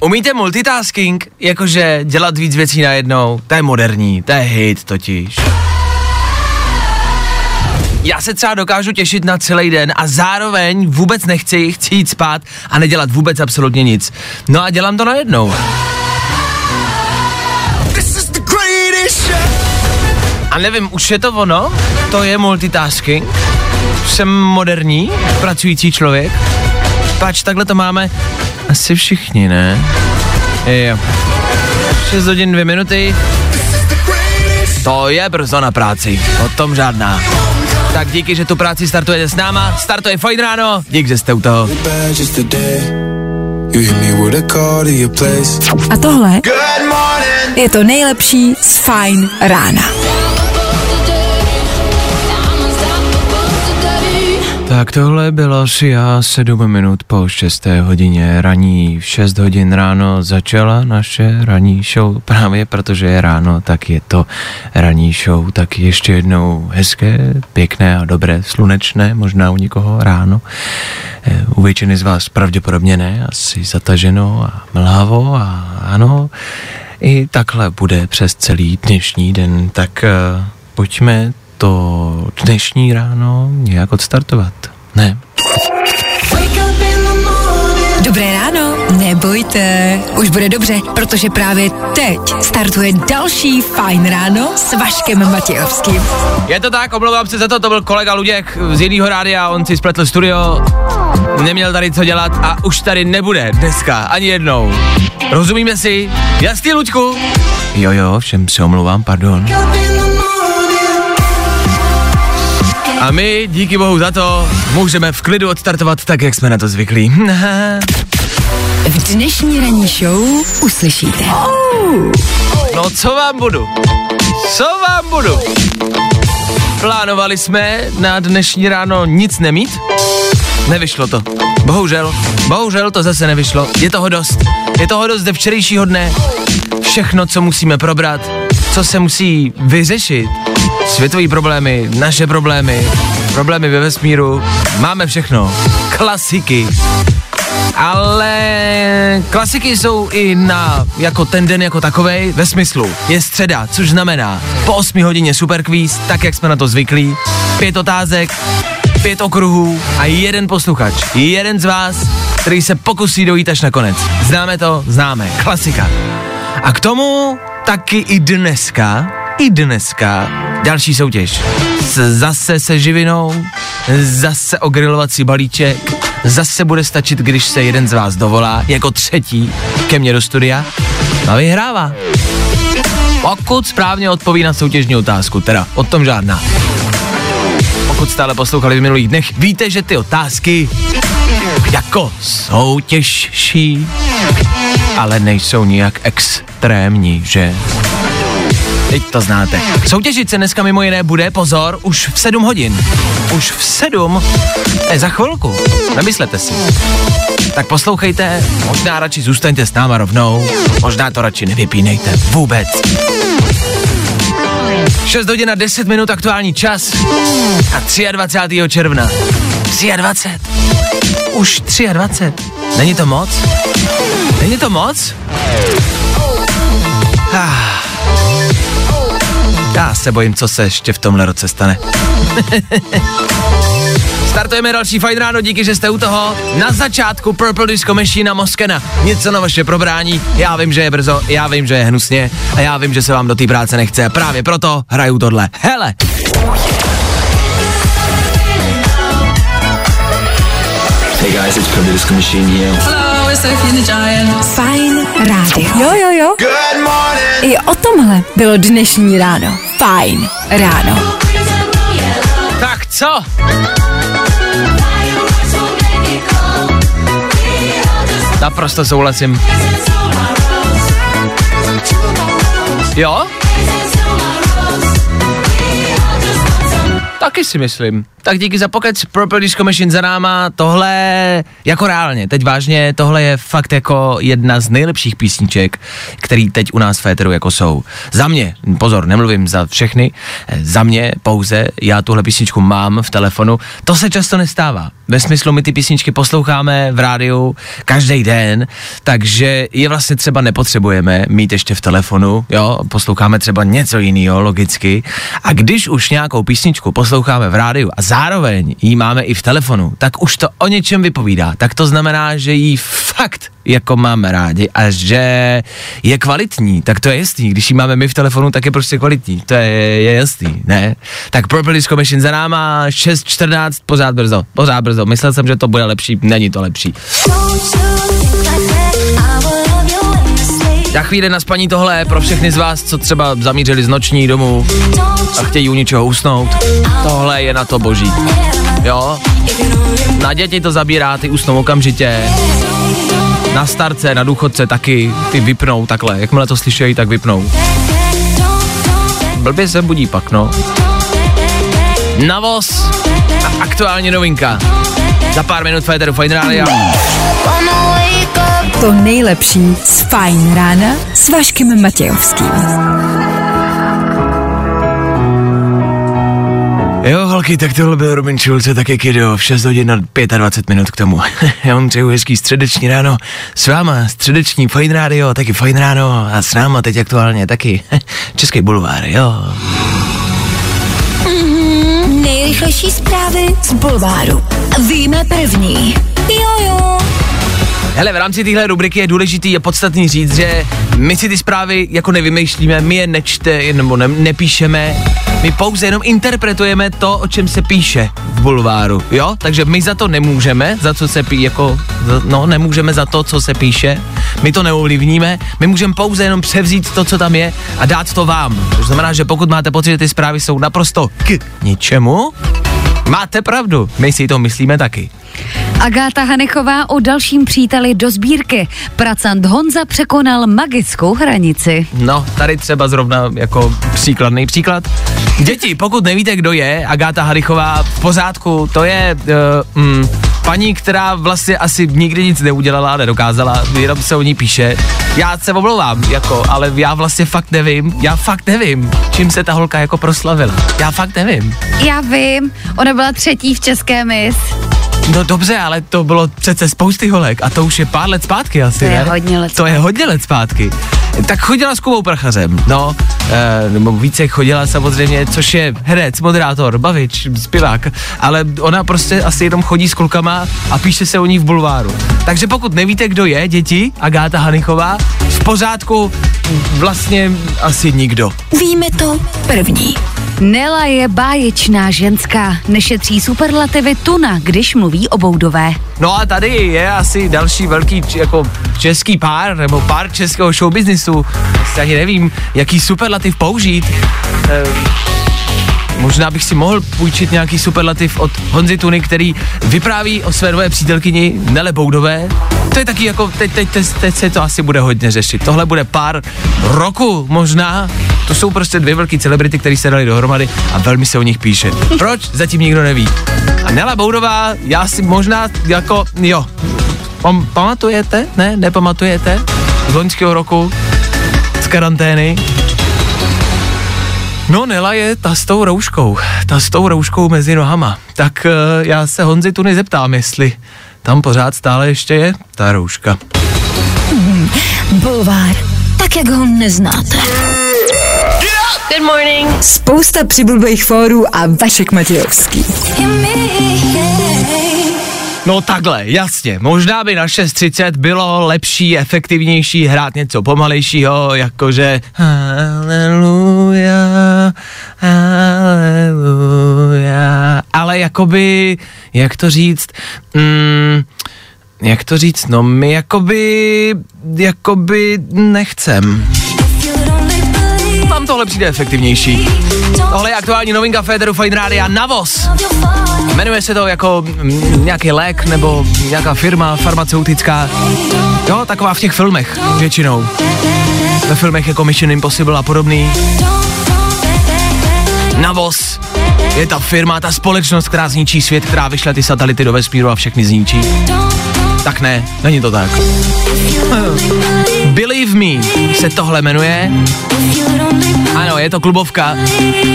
Umíte multitasking? Jakože dělat víc věcí najednou? To je moderní, to je hit totiž. Já se třeba dokážu těšit na celý den a zároveň vůbec nechci, chci jít spát a nedělat vůbec absolutně nic. No a dělám to najednou. A nevím, už je to ono? To je multitasking? Jsem moderní, pracující člověk? Pač, takhle to máme asi všichni, ne? Jo. 6 hodin 2 minuty. To je brzo na práci, o tom žádná. Tak díky, že tu práci startujete s náma, startuje Fajn ráno, dík, že jste u toho. A tohle je to nejlepší z Fajn rána. Tak tohle bylo asi já 7 minut po 6. hodině raní. V 6 hodin ráno začala naše ranní show. Právě protože je ráno, tak je to ranní show. Tak ještě jednou hezké, pěkné a dobré, slunečné, možná u někoho ráno. Eh, U většiny z vás pravděpodobně ne, asi zataženo a mlhavo a ano. I takhle bude přes celý dnešní den, tak uh, pojďme to dnešní ráno nějak odstartovat. Ne. Dobré ráno, nebojte, už bude dobře, protože právě teď startuje další Fajn ráno s Vaškem Matějovským. Je to tak, omlouvám se za to, to byl kolega Luděk z jiného rádia, on si spletl studio, neměl tady co dělat a už tady nebude dneska, ani jednou. Rozumíme si? Jasný, Luďku? Jo, jo, všem se omlouvám, pardon. A my, díky bohu za to, můžeme v klidu odstartovat tak, jak jsme na to zvyklí. V dnešní ranní show uslyšíte. No co vám budu? Co vám budu? Plánovali jsme na dnešní ráno nic nemít? Nevyšlo to. Bohužel, bohužel to zase nevyšlo. Je toho dost. Je toho dost ze včerejšího dne. Všechno, co musíme probrat, co se musí vyřešit. Světové problémy, naše problémy, problémy ve vesmíru. Máme všechno. Klasiky. Ale klasiky jsou i na jako ten den jako takovej ve smyslu je středa, což znamená po 8 hodině superkvíz, tak jak jsme na to zvyklí, pět otázek, pět okruhů a jeden posluchač, jeden z vás, který se pokusí dojít až na konec. Známe to? Známe. Klasika. A k tomu taky i dneska, i dneska další soutěž. Zase se živinou, zase o grilovací balíček, zase bude stačit, když se jeden z vás dovolá jako třetí ke mně do studia a vyhrává. Pokud správně odpoví na soutěžní otázku, teda o tom žádná. Pokud stále poslouchali v minulých dnech, víte, že ty otázky jako soutěžší, ale nejsou nijak extrémní, že? Teď to znáte. Soutěžit se dneska mimo jiné bude, pozor, už v 7 hodin. Už v 7, ne, za chvilku, nemyslete si. Tak poslouchejte, možná radši zůstaňte s náma rovnou, možná to radši nevypínejte vůbec. 6 hodin a 10 minut aktuální čas a 23. června. 23. Už 23. Není to moc? Není to moc? Ah. Já se bojím, co se ještě v tomhle roce stane. Startujeme další fajn ráno, díky, že jste u toho. Na začátku Purple Disco Machine Moskena. Něco na vaše probrání. Já vím, že je brzo, já vím, že je hnusně a já vím, že se vám do té práce nechce. Právě proto hraju tohle. Hele! Hey guys, it's Purple Disco Machine here. Hello, it's Sophie and the Giant. Fajn rádio. Jo, jo, jo. I o tomhle bylo dnešní ráno. Fajn ráno. Tak co? Naprosto souhlasím. Jo? Taky si myslím. Tak díky za pokec, Purple Disco Machine za náma, tohle, jako reálně, teď vážně, tohle je fakt jako jedna z nejlepších písniček, který teď u nás v Féteru jako jsou. Za mě, pozor, nemluvím za všechny, eh, za mě pouze, já tuhle písničku mám v telefonu, to se často nestává. Ve smyslu, my ty písničky posloucháme v rádiu každý den, takže je vlastně třeba nepotřebujeme mít ještě v telefonu, jo, posloucháme třeba něco jiného, logicky. A když už nějakou písničku posloucháme v rádiu a zároveň ji máme i v telefonu, tak už to o něčem vypovídá. Tak to znamená, že ji fakt jako máme rádi a že je kvalitní, tak to je jasný. Když ji máme my v telefonu, tak je prostě kvalitní. To je, je jasný, ne? Tak Disco Machine za náma, 6.14, pořád brzo, pořád brzo. Myslel jsem, že to bude lepší, není to lepší. Za chvíli na spaní tohle pro všechny z vás, co třeba zamířili z noční domů a chtějí u něčeho usnout. Tohle je na to boží. Jo? Na děti to zabírá, ty usnou okamžitě. Na starce, na důchodce taky, ty vypnou takhle. Jakmile to slyšejí, tak vypnou. Blbě se budí pak, no. Navoz a aktuální novinka. Za pár minut Féteru Fine Radio. To nejlepší z Fajn rána s Vaškem Matějovským. Jo, holky, tak tohle byl Robin tak jak jde v 6 hodin na 25 minut k tomu. Já vám přeju hezký středeční ráno s váma, středeční Fine Radio, taky Fine Ráno a s náma teď aktuálně taky Český bulvár, jo. Nejrychlejší zprávy z Bulváru. Víme první. Jo, jo. Hele, v rámci téhle rubriky je důležitý a podstatný říct, že my si ty zprávy jako nevymýšlíme, my je nečte, nebo ne, nepíšeme, my pouze jenom interpretujeme to, o čem se píše v bulváru, jo? Takže my za to nemůžeme, za co se pí, jako, no, nemůžeme za to, co se píše, my to neovlivníme, my můžeme pouze jenom převzít to, co tam je a dát to vám. To znamená, že pokud máte pocit, že ty zprávy jsou naprosto k ničemu, máte pravdu, my si to myslíme taky. Agáta Hanechová o dalším příteli do sbírky. Pracant Honza překonal magickou hranici. No, tady třeba zrovna jako příkladný příklad. Děti, pokud nevíte, kdo je Agáta Harichová, v pořádku, to je uh, mm, paní, která vlastně asi nikdy nic neudělala, nedokázala, jenom se o ní píše. Já se omlouvám, jako, ale já vlastně fakt nevím, já fakt nevím, čím se ta holka jako proslavila. Já fakt nevím. Já vím, ona byla třetí v České mis. No dobře, ale to bylo přece spousty holek a to už je pár let zpátky asi, To je ne? hodně let To je hodně let zpátky. Tak chodila s Kubou Prachařem, no, e, nebo více chodila samozřejmě, což je herec, moderátor, bavič, zpěvák, ale ona prostě asi jenom chodí s klukama a píše se o ní v bulváru. Takže pokud nevíte, kdo je, děti, Agáta Hanichová, v pořádku vlastně asi nikdo. Víme to první. Nela je báječná ženská, nešetří superlativy tuna, když mluví o Boudové. No a tady je asi další velký jako český pár, nebo pár českého showbiznisu. Asi ani nevím, jaký superlativ použít. Ehm, možná bych si mohl půjčit nějaký superlativ od Honzy Tuny, který vypráví o své nové přítelkyni Nele Boudové. To je taky jako, teď, teď, teď, teď se to asi bude hodně řešit. Tohle bude pár roku možná. To jsou prostě dvě velké celebrity, které se dali dohromady a velmi se o nich píše. Proč? Zatím nikdo neví. A Nela Boudová, já si možná jako, jo, Pam, pamatujete? Ne, nepamatujete? Z loňského roku, z karantény. No, Nela je ta s tou rouškou, ta s tou rouškou mezi nohama. Tak uh, já se Honzi tu nezeptám, jestli tam pořád stále ještě je ta rouška. Bulvár. Tak, jak ho neznáte. Good morning. Spousta přibulbých fórů a Vašek Matějovský. No takhle, jasně. Možná by na 6.30 bylo lepší, efektivnější hrát něco pomalejšího, jakože Haleluja, Haleluja. Ale jakoby, jak to říct, mm, jak to říct, no my jakoby, jakoby nechcem. Tohle přijde efektivnější. Tohle je aktuální novinka Federu Fine Rádia Navos. Jmenuje se to jako mm, nějaký lék nebo nějaká firma farmaceutická. Jo, taková v těch filmech většinou. ve filmech jako Mission Impossible a podobný. Navoz je ta firma, ta společnost, která zničí svět, která vyšle ty satelity do vesmíru a všechny zničí. Tak ne, není to tak. Believe Me se tohle jmenuje. Ano, je to klubovka,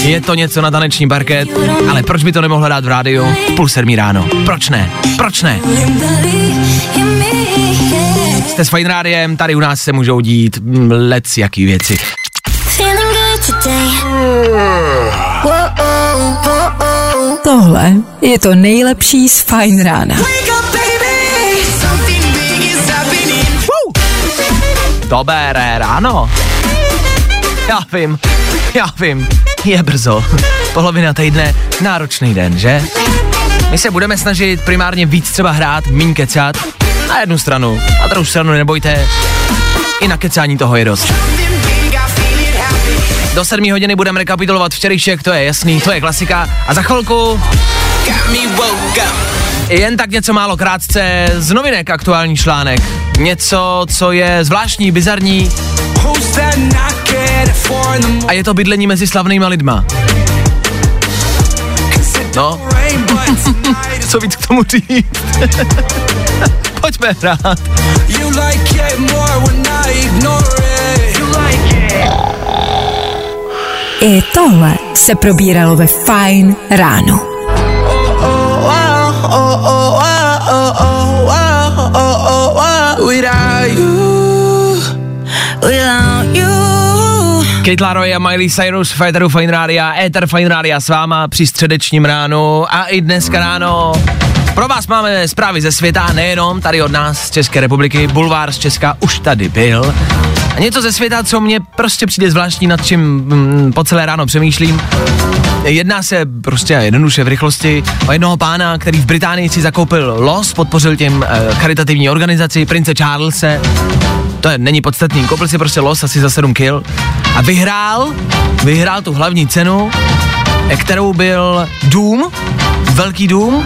je to něco na taneční parket, ale proč by to nemohlo dát v rádiu v půl sedmí ráno? Proč ne? Proč ne? Jste s Fine Rádiem, tady u nás se můžou dít mm, lec jaký věci. Tohle je to nejlepší z Fine rána. Dobré ráno. Já vím, já vím, je brzo. Polovina týdne, náročný den, že? My se budeme snažit primárně víc třeba hrát, míň kecat, na jednu stranu, na druhou stranu nebojte, i na kecání toho je dost. Do 7 hodiny budeme rekapitulovat včerejšek, to je jasný, to je klasika. A za chvilku jen tak něco málo krátce z novinek aktuální článek. Něco, co je zvláštní, bizarní. A je to bydlení mezi slavnýma lidma. No, co víc k tomu říct? Pojďme hrát. I tohle se probíralo ve Fine ráno. Kate Laroi a Miley Cyrus, Fighteru Fine Rádia, Ether Fine Rádia s váma při středečním ránu a i dneska ráno pro vás máme zprávy ze světa, nejenom tady od nás z České republiky, Bulvár z Česka už tady byl. A něco ze světa, co mě prostě přijde zvláštní, nad čím mm, po celé ráno přemýšlím. Jedná se prostě jednoduše v rychlosti o jednoho pána, který v Británii si zakoupil los, podpořil tím eh, charitativní organizaci Prince Charlese. To je, není podstatný, koupil si prostě los asi za 7 kil a vyhrál, vyhrál tu hlavní cenu, eh, kterou byl dům, velký dům,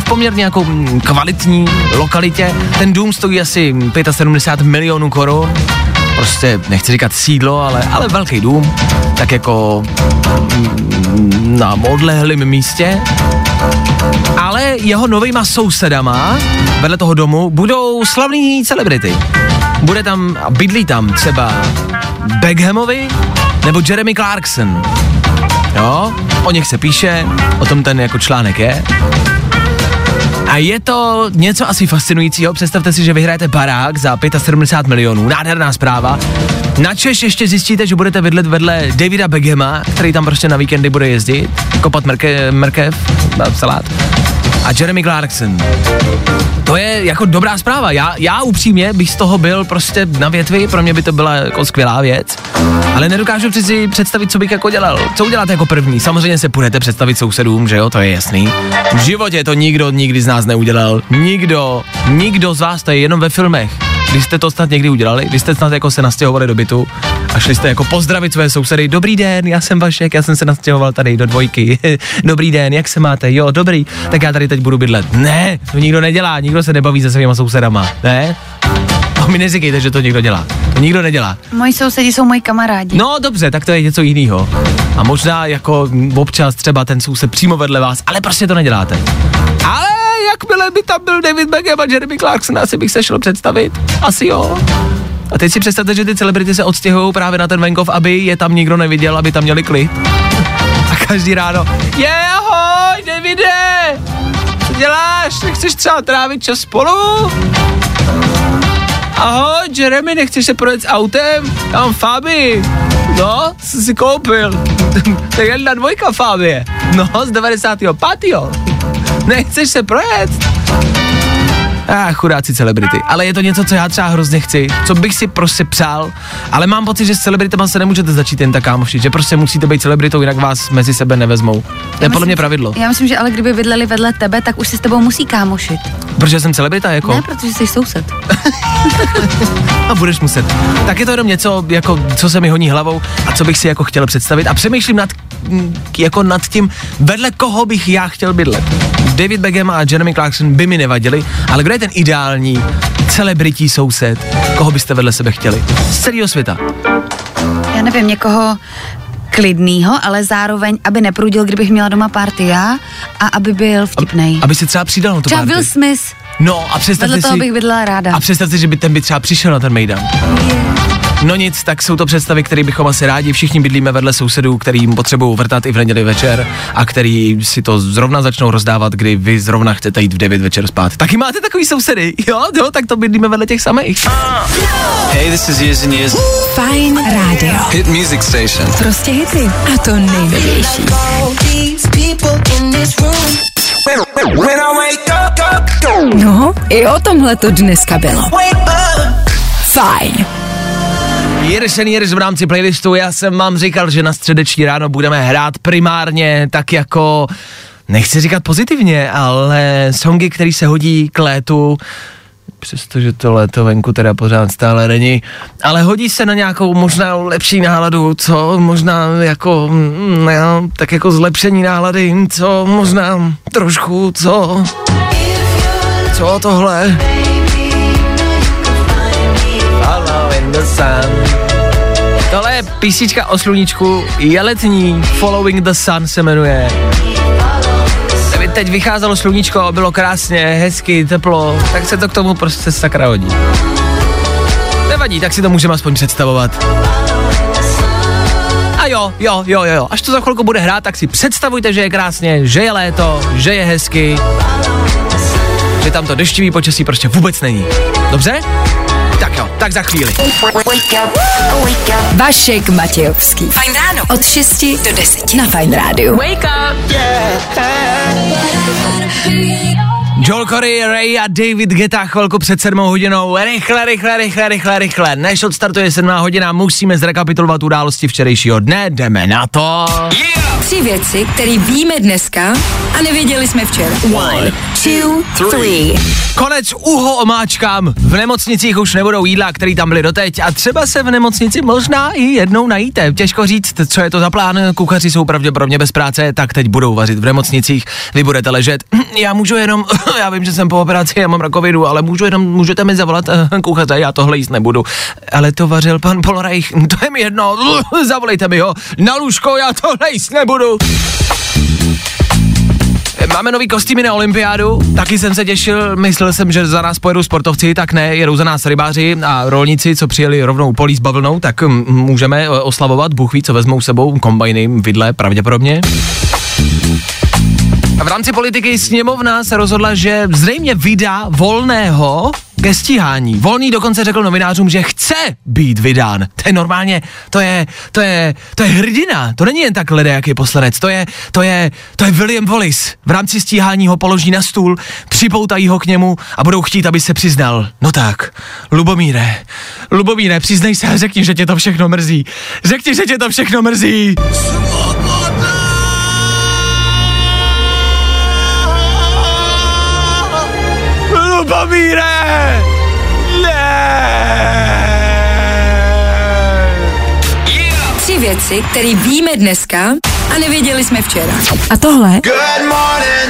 v poměrně jako mm, kvalitní lokalitě. Ten dům stojí asi 75 milionů korun prostě, nechci říkat sídlo, ale, ale velký dům, tak jako mm, na odlehlém místě. Ale jeho novýma sousedama vedle toho domu budou slavní celebrity. Bude tam, a bydlí tam třeba Beckhamovi nebo Jeremy Clarkson. Jo, o nich se píše, o tom ten jako článek je. A je to něco asi fascinujícího. Představte si, že vyhrajete barák za 75 milionů. Nádherná zpráva. Na Češ ještě zjistíte, že budete vedle, vedle Davida Beghema, který tam prostě na víkendy bude jezdit, kopat mrke, mrkev, salát. A Jeremy Clarkson. To je jako dobrá zpráva. Já, já upřímně bych z toho byl prostě na větvi, pro mě by to byla jako skvělá věc. Ale nedokážu si představit, co bych jako dělal. Co uděláte jako první? Samozřejmě se půjdete představit sousedům, že jo, to je jasný. V životě to nikdo nikdy z nás neudělal. Nikdo, nikdo z vás, to je jenom ve filmech. Když jste to snad někdy udělali, když jste snad jako se nastěhovali do bytu a šli jste jako pozdravit své sousedy. Dobrý den, já jsem Vašek, já jsem se nastěhoval tady do dvojky. dobrý den, jak se máte? Jo, dobrý. Tak já tady teď budu bydlet. Ne, to nikdo nedělá, nikdo se nebaví se svýma sousedama. Ne? A mi neříkejte, že to někdo dělá. To nikdo nedělá. Moji sousedi jsou moji kamarádi. No dobře, tak to je něco jiného. A možná jako občas třeba ten soused přímo vedle vás, ale prostě to neděláte. Ale jakmile by tam byl David Beckham a Jeremy Clarkson, asi bych se šel představit. Asi jo. A teď si představte, že ty celebrity se odstěhují právě na ten venkov, aby je tam nikdo neviděl, aby tam měli klid. A každý ráno, je ahoj, Davide! Co děláš? Nechceš třeba trávit čas spolu? Ahoj, Jeremy, nechceš se projet s autem? Já mám Fabi. No, jsi si koupil. je jedna dvojka Fabie. No, z 95. Nechceš se projet? Ah, chudáci celebrity. Ale je to něco, co já třeba hrozně chci, co bych si prostě přál, ale mám pocit, že s celebritama se nemůžete začít jen tak kámošit, že prostě musíte být celebritou, jinak vás mezi sebe nevezmou. To je podle mě pravidlo. Já myslím, že ale kdyby bydleli vedle tebe, tak už si s tebou musí kámošit. Protože jsem celebrita, jako? Ne, protože jsi soused. a budeš muset. Tak je to jenom něco, jako, co se mi honí hlavou a co bych si jako chtěl představit a přemýšlím nad, jako nad tím, vedle koho bych já chtěl bydlet. David Beckham a Jeremy Clarkson by mi nevadili, ale kdo je ten ideální celebrití soused, koho byste vedle sebe chtěli? Z celého světa. já nevím, někoho klidnýho, ale zároveň, aby neprudil, kdybych měla doma party já a aby byl vtipnej. Aby se třeba přidal na to Třeba party. Will Smith, No a představte vedle toho si, bych bydlela ráda. a představte si, že by ten by třeba přišel na ten mejdan. No nic, tak jsou to představy, které bychom asi rádi. Všichni bydlíme vedle sousedů, kterým potřebují vrtat i v neděli večer a který si to zrovna začnou rozdávat, kdy vy zrovna chcete jít v 9 večer spát. Taky máte takový sousedy? Jo, jo, tak to bydlíme vedle těch samých. Hey, this is Years and Years. Fajn rádio. Hit music station. Prostě hity. A to nejnovější. No, i o tomhle to dneska bylo. Fajn. Years and Years v rámci playlistu, já jsem vám říkal, že na středeční ráno budeme hrát primárně tak jako, nechci říkat pozitivně, ale songy, který se hodí k létu, přestože to léto venku teda pořád stále není, ale hodí se na nějakou možná lepší náladu, co možná jako, no, tak jako zlepšení nálady, co možná trošku, co, co tohle. The sun. Tohle je písnička o sluníčku, je letní, Following the Sun se jmenuje. Kdyby teď vycházelo sluníčko, bylo krásně, hezky, teplo, tak se to k tomu prostě sakra hodí. Nevadí, tak si to můžeme aspoň představovat. A jo, jo, jo, jo, až to za chvilku bude hrát, tak si představujte, že je krásně, že je léto, že je hezky, že tam to deštivý počasí prostě vůbec není. Dobře? Tak za chvíli. Vašek Matějovský. Fajn ráno. Od 6 do 10 na Fajn rádiu. Wake up. Joel Corey, Ray a David Geta chvilku před sedmou hodinou. Rychle, rychle, rychle, rychle, rychle. Než odstartuje sedmá hodina, musíme zrekapitulovat události včerejšího dne. Jdeme na to. Tři věci, které víme dneska a nevěděli jsme včera. One, two, three. Konec uho omáčkám. V nemocnicích už nebudou jídla, které tam byly doteď a třeba se v nemocnici možná i jednou najíte. Těžko říct, co je to za plán. Kuchaři jsou pravděpodobně bez práce, tak teď budou vařit v nemocnicích. Vy budete ležet. Já můžu jenom, já vím, že jsem po operaci, já mám rakovinu, ale můžu jenom, můžete mi zavolat eh, kuchaře, já tohle jíst nebudu. Ale to vařil pan Polorajch, to je mi jedno, zavolejte mi ho. Na lůžko, já tohle jíst nebudu. Máme nový kostýmy na olympiádu, taky jsem se těšil, myslel jsem, že za nás pojedou sportovci, tak ne, jedou za nás rybáři a rolníci, co přijeli rovnou polí s bavlnou, tak mm, můžeme eh, oslavovat, Bůh ví, co vezmou sebou, kombajny, vidle pravděpodobně. A v rámci politiky sněmovna se rozhodla, že zřejmě vydá volného ke stíhání. Volný dokonce řekl novinářům, že chce být vydán. To je normálně, to je, to je, to je hrdina. To není jen tak lidé, jaký poslanec. To je, to je, to je William Wallace. V rámci stíhání ho položí na stůl, připoutají ho k němu a budou chtít, aby se přiznal. No tak, Lubomíre, Lubomíre, přiznej se a řekni, že tě to všechno mrzí. Řekni, že tě to všechno mrzí. Lubomíre! Ne! Tři věci, které víme dneska a nevěděli jsme včera. A tohle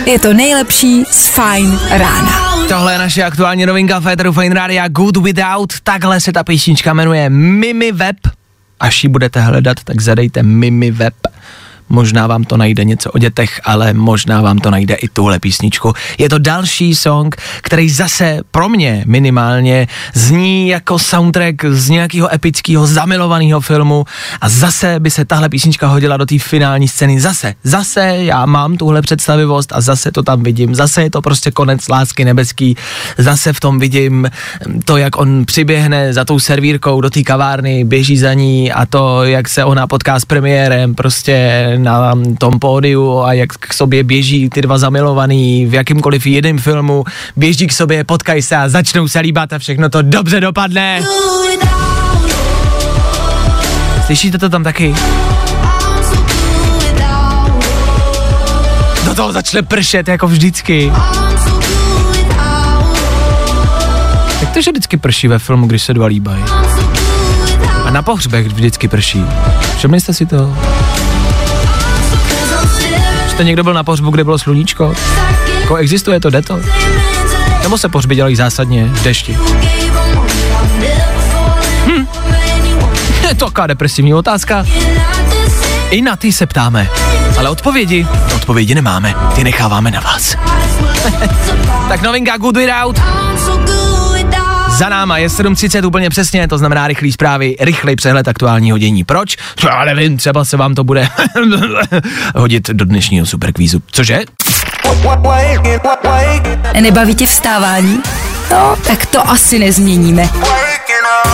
je to nejlepší z Fajn rána. Tohle je naše aktuální novinka Féteru Fine Rádia Good Without. Takhle se ta písnička jmenuje Mimi Web. Až ji budete hledat, tak zadejte Mimi Web. Možná vám to najde něco o dětech, ale možná vám to najde i tuhle písničku. Je to další song, který zase pro mě minimálně zní jako soundtrack z nějakého epického zamilovaného filmu a zase by se tahle písnička hodila do té finální scény. Zase, zase já mám tuhle představivost a zase to tam vidím. Zase je to prostě konec lásky nebeský. Zase v tom vidím to, jak on přiběhne za tou servírkou do té kavárny, běží za ní a to, jak se ona potká s premiérem prostě na tom pódiu a jak k sobě běží ty dva zamilovaný v jakýmkoliv jiném filmu, běží k sobě, potkají se a začnou se líbat a všechno to dobře dopadne. Slyšíte to tam taky? Do toho začne pršet jako vždycky. Jak to, že vždycky prší ve filmu, když se dva líbají? A na pohřbech vždycky prší. Všimli jste si to? Jste někdo byl na pohřbu, kde bylo sluníčko? Jako existuje to, jde to? Nebo se pohřby dělají zásadně v dešti? Hm. Je to taková depresivní otázka. I na ty se ptáme, ale odpovědi, odpovědi nemáme, ty necháváme na vás. tak novinka Good Without. Za náma je 7.30 úplně přesně, to znamená rychlý zprávy, rychlej přehled aktuálního dění. Proč? Já nevím, třeba se vám to bude hodit do dnešního superkvízu. Cože? Nebaví tě vstávání? No, tak to asi nezměníme.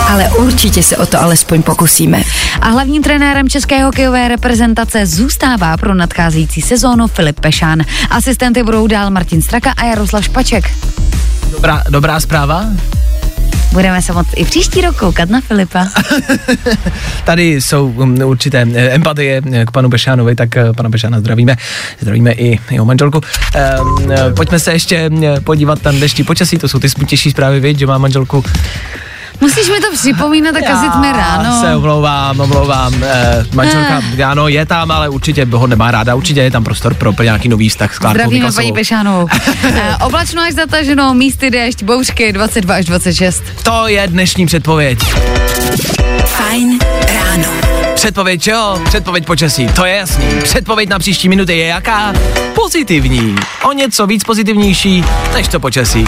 Ale určitě se o to alespoň pokusíme. A hlavním trenérem české hokejové reprezentace zůstává pro nadcházející sezónu Filip Pešán. Asistenty budou dál Martin Straka a Jaroslav Špaček. Dobrá, dobrá zpráva? Budeme se moc i příští rok koukat na Filipa. Tady jsou um, určité eh, empatie eh, k panu Bešánovi, tak eh, pana Bešána zdravíme. Zdravíme i jeho manželku. Ehm, pojďme se ještě podívat na dnešní počasí, to jsou ty smutnější zprávy, viď, že má manželku Musíš mi to připomínat, tak asi tmy ráno. se omlouvám, omlouvám. Eh, manželka, eh. ano, je tam, ale určitě ho nemá ráda, určitě je tam prostor pro nějaký nový vztah s Klárkou Zdravíme paní Pešánovou. eh, oblačno až zataženo, místy déšť, bouřky 22 až 26. To je dnešní předpověď. Fajn ráno. Předpověď čeho? Předpověď počasí, to je jasný. Předpověď na příští minuty je jaká? Pozitivní. O něco víc pozitivnější než to počasí.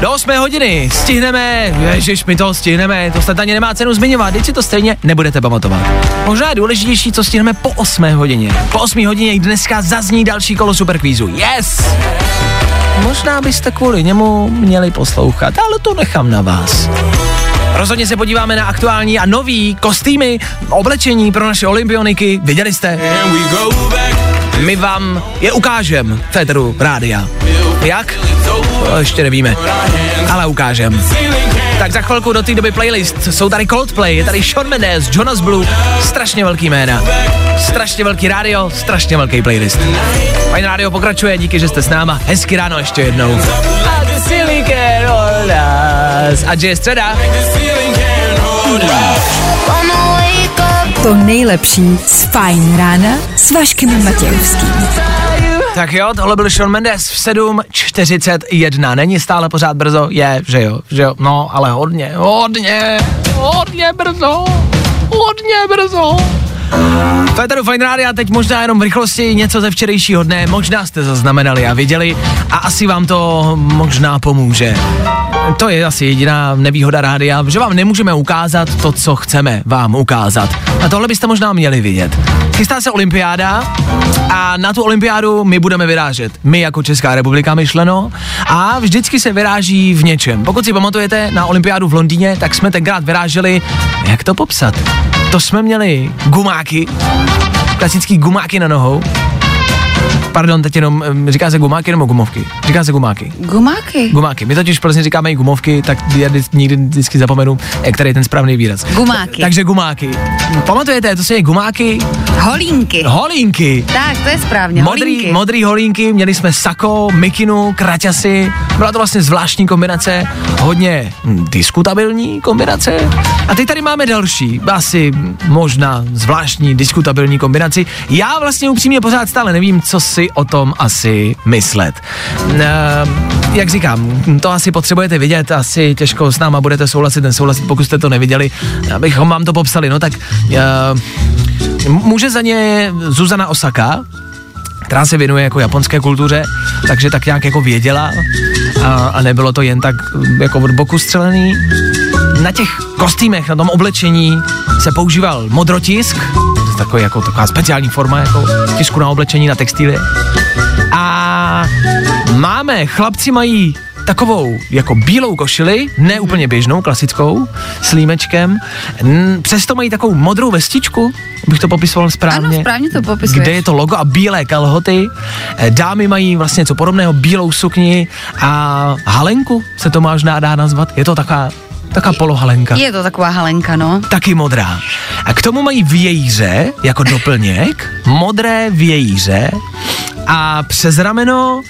Do 8 hodiny stihneme, ježiš, my to stihneme, to snad ani nemá cenu zmiňovat, teď si to stejně nebudete pamatovat. Možná je důležitější, co stihneme po 8 hodině. Po 8 hodině i dneska zazní další kolo superkvízu. Yes! Možná byste kvůli němu měli poslouchat, ale to nechám na vás. Rozhodně se podíváme na aktuální a nový kostýmy, oblečení pro naše olympioniky. Viděli jste? My vám je ukážem Federu rádia. Jak? To ještě nevíme, ale ukážem. Tak za chvilku do té doby playlist. Jsou tady Coldplay, je tady Sean Mendes, Jonas Blue, strašně velký jména. Strašně velký rádio, strašně velký playlist. Fajn rádio pokračuje, díky, že jste s náma. Hezky ráno ještě jednou. A že je středa. To nejlepší z Fajn rána s Vaškem Matějovským. Tak jo, tohle byl Sean Mendes v 7.41. Není stále pořád brzo? Je, že jo, že jo. No, ale hodně, hodně, hodně brzo, hodně brzo. Féteru Fine Radio, teď možná jenom v rychlosti něco ze včerejšího dne, možná jste zaznamenali a viděli a asi vám to možná pomůže. To je asi jediná nevýhoda rádia, že vám nemůžeme ukázat to, co chceme vám ukázat. A tohle byste možná měli vidět. Chystá se olympiáda a na tu olympiádu my budeme vyrážet. My jako Česká republika myšleno a vždycky se vyráží v něčem. Pokud si pamatujete na olympiádu v Londýně, tak jsme tenkrát vyráželi, jak to popsat? To jsme měli gumáky, klasický gumáky na nohou, Pardon, teď jenom, říká se gumáky nebo gumovky? Říká se gumáky. Gumáky? Gumáky. My totiž prostě říkáme i gumovky, tak já nikdy vždycky zapomenu, který je ten správný výraz. Gumáky. Takže gumáky. Pamatujete, to jsou gumáky? Holínky. Holínky. Tak, to je správně. Modrý, holínky. modrý holínky, měli jsme sako, mikinu, kraťasy. Byla to vlastně zvláštní kombinace, hodně hm, diskutabilní kombinace. A teď tady máme další, asi možná zvláštní diskutabilní kombinaci. Já vlastně upřímně pořád stále nevím, co si o tom asi myslet. E, jak říkám, to asi potřebujete vidět, asi těžko s náma budete souhlasit, nesouhlasit, pokud jste to neviděli, abychom vám to popsali. No tak e, může za ně Zuzana Osaka, která se věnuje jako japonské kultuře, takže tak nějak jako věděla a, a nebylo to jen tak jako od boku střelený. Na těch kostýmech, na tom oblečení se používal modrotisk, takový jako taková speciální forma jako tisku na oblečení na textíly. A máme, chlapci mají takovou jako bílou košili, ne úplně běžnou, klasickou, s límečkem. Přesto mají takovou modrou vestičku, bych to popisoval správně. Ano, správně to popisuješ. Kde je to logo a bílé kalhoty. Eh, dámy mají vlastně něco podobného, bílou sukni a halenku se to možná dá nazvat. Je to taková Taká polohalenka. Je to taková halenka, no. Taky modrá. A k tomu mají vějíře jako doplněk, modré vějíře a přes rameno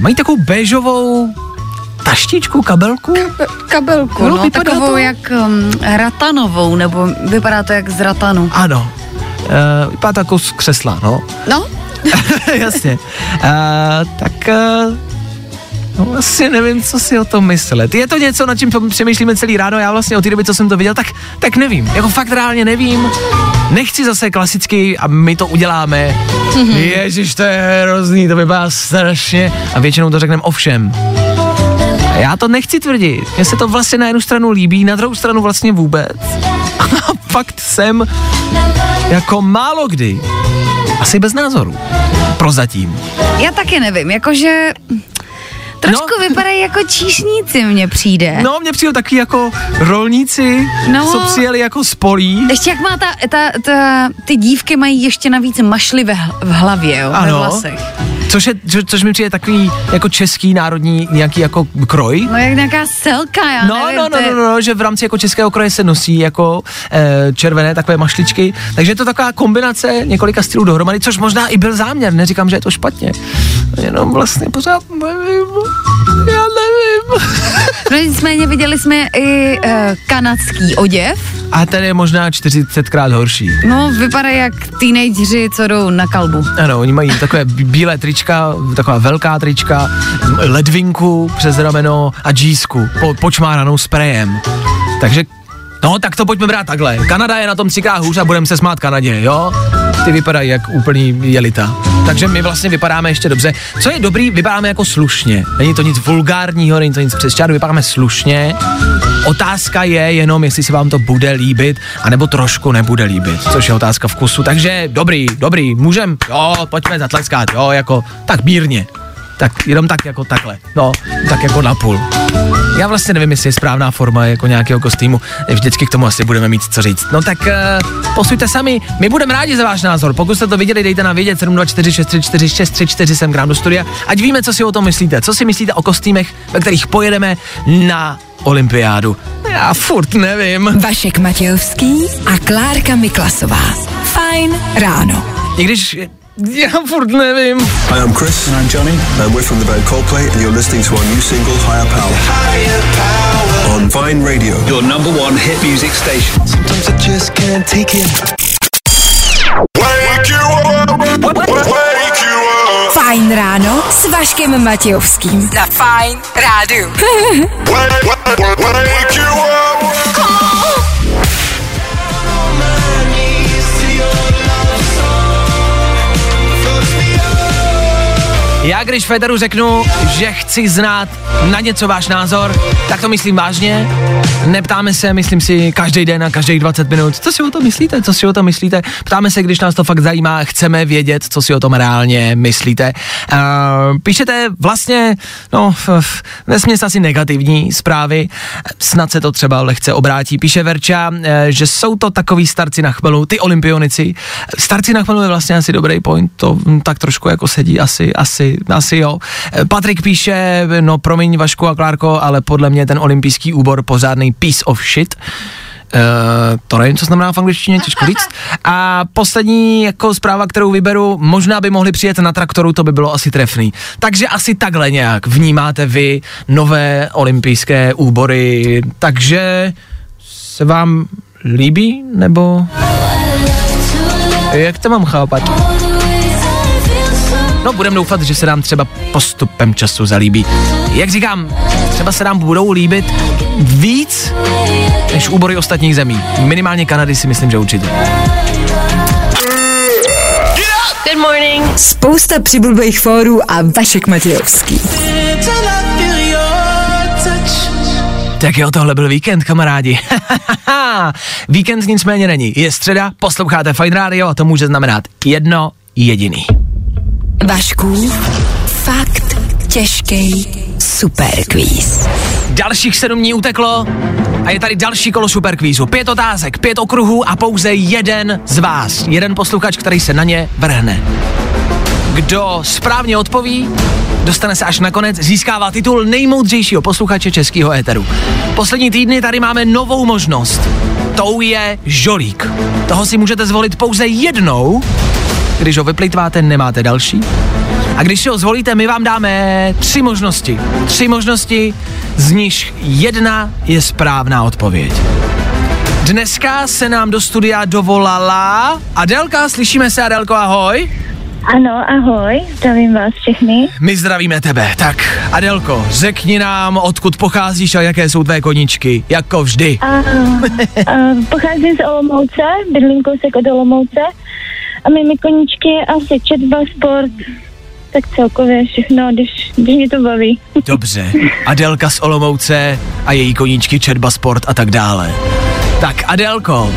mají takovou béžovou taštičku, kabelku? Kabe, kabelku, no, no takovou to? jak um, ratanovou, nebo vypadá to jak z ratanu. Ano, uh, vypadá to jako z křesla, no. No? Jasně. Uh, tak uh, No, asi nevím, co si o tom myslet. Je to něco, na čím přemýšlíme celý ráno, já vlastně od té doby, co jsem to viděl, tak, tak nevím. Jako fakt reálně nevím. Nechci zase klasicky a my to uděláme. Mm-hmm. Ježiš, to je hrozný, to vypadá strašně. A většinou to řekneme ovšem. Já to nechci tvrdit. Mně se to vlastně na jednu stranu líbí, na druhou stranu vlastně vůbec. A fakt jsem jako málo kdy asi bez názoru. Prozatím. Já taky nevím, jakože Trošku no. vypadají jako číšníci, mně přijde. No, mně přijde taky jako rolníci, no. co přijeli jako spolí. Ještě jak má ta, ta, ta, ty dívky mají ještě navíc mašly ve, v hlavě, jo, ano. ve vlasech. Což, je, co, což mi přijde takový jako český národní nějaký jako kroj. No jak nějaká selka, já no, nevím. No, no, no, no, no, že v rámci jako českého kroje se nosí jako e, červené takové mašličky, takže je to taková kombinace několika stylů dohromady, což možná i byl záměr, neříkám, že je to špatně. Jenom vlastně pořád nevím, já nevím. no nicméně viděli jsme i e, kanadský oděv. A ten je možná 40krát horší. No, vypadá jak teenageři, co jdou na kalbu. Ano, oni mají takové bílé trička, taková velká trička, ledvinku přes rameno a džísku po, počmáranou sprejem. Takže No, tak to pojďme brát takhle. Kanada je na tom ciká hůř a budeme se smát Kanadě, jo? Ty vypadají jak úplný jelita. Takže my vlastně vypadáme ještě dobře. Co je dobrý, vypadáme jako slušně. Není to nic vulgárního, není to nic přes čáru, vypadáme slušně. Otázka je jenom, jestli se vám to bude líbit, anebo trošku nebude líbit, což je otázka vkusu. Takže dobrý, dobrý, můžem, jo, pojďme zatleskat, jo, jako tak mírně tak jenom tak jako takhle, no, tak jako napůl. Já vlastně nevím, jestli je správná forma jako nějakého kostýmu, vždycky k tomu asi budeme mít co říct. No tak uh, posuďte sami, my budeme rádi za váš názor, pokud jste to viděli, dejte nám vědět 724634634 sem k nám do studia, ať víme, co si o tom myslíte, co si myslíte o kostýmech, ve kterých pojedeme na olympiádu. Já furt nevím. Vašek Matějovský a Klárka Miklasová. Fajn ráno. I když já furt nevím. Hi, I'm Chris. And I'm Johnny. And we're from the band Coldplay and you're listening to our new single, Higher Power. Higher Power. On Vine Radio. Your number one hit music station. Sometimes I just can't take it. Wake you up. Wake you up. Fajn ráno s Vaškem Matějovským. Za Fajn rádu. wake, wake, wake you up. Já když Federu řeknu, že chci znát na něco váš názor, tak to myslím vážně. Neptáme se, myslím si, každý den a každých 20 minut, co si o tom myslíte, co si o tom myslíte. Ptáme se, když nás to fakt zajímá, chceme vědět, co si o tom reálně myslíte. Uh, píšete vlastně, no, vesměs asi negativní zprávy, snad se to třeba lehce obrátí. Píše Verča, uh, že jsou to takový starci na chmelu, ty olympionici. Starci na chmelu je vlastně asi dobrý point, to tak trošku jako sedí asi, asi asi, jo. Patrik píše, no promiň Vašku a Klárko, ale podle mě ten olympijský úbor pořádný piece of shit. Uh, to nevím, co znamená v angličtině, těžko říct. A poslední jako zpráva, kterou vyberu, možná by mohli přijet na traktoru, to by bylo asi trefný. Takže asi takhle nějak vnímáte vy nové olympijské úbory, takže se vám líbí, nebo jak to mám chápat? No, budeme doufat, že se nám třeba postupem času zalíbí. Jak říkám, třeba se nám budou líbit víc než úbory ostatních zemí. Minimálně Kanady si myslím, že určitě. Good morning. Spousta přibulbých fórů a Vašek Matějovský. Tak jo, tohle byl víkend, kamarádi. víkend nicméně není. Je středa, posloucháte Fine Radio a to může znamenat jedno jediný. Vašku, fakt těžký superkvíz. Dalších sedm dní uteklo a je tady další kolo superkvízu. Pět otázek, pět okruhů a pouze jeden z vás, jeden posluchač, který se na ně vrhne. Kdo správně odpoví, dostane se až nakonec, získává titul nejmoudřejšího posluchače českého éteru. Poslední týdny tady máme novou možnost. Tou je žolík. Toho si můžete zvolit pouze jednou když ho vyplitváte, nemáte další. A když si ho zvolíte, my vám dáme tři možnosti. Tři možnosti, z nich jedna je správná odpověď. Dneska se nám do studia dovolala Adelka, slyšíme se Adelko, ahoj. Ano, ahoj, zdravím vás všechny. My zdravíme tebe. Tak, Adelko, řekni nám, odkud pocházíš a jaké jsou tvé koníčky, jako vždy. A, a, pocházím z Olomouce, bydlím kousek od Olomouce a mými koníčky je asi četba, sport, tak celkově všechno, když, když mě to baví. Dobře, Adelka z Olomouce a její koníčky, četba, sport a tak dále. Tak, Adelko,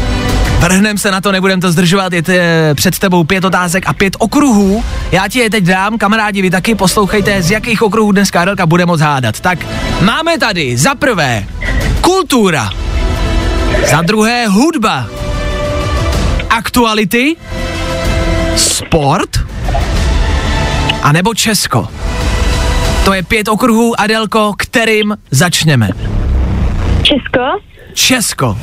Vrhnem se na to, nebudem to zdržovat, je t- před tebou pět otázek a pět okruhů. Já ti je teď dám, kamarádi, vy taky poslouchejte, z jakých okruhů dneska Adelka bude moc hádat. Tak máme tady za prvé kultura, za druhé hudba, aktuality, sport a nebo Česko. To je pět okruhů, Adelko, kterým začneme. Česko? Česko.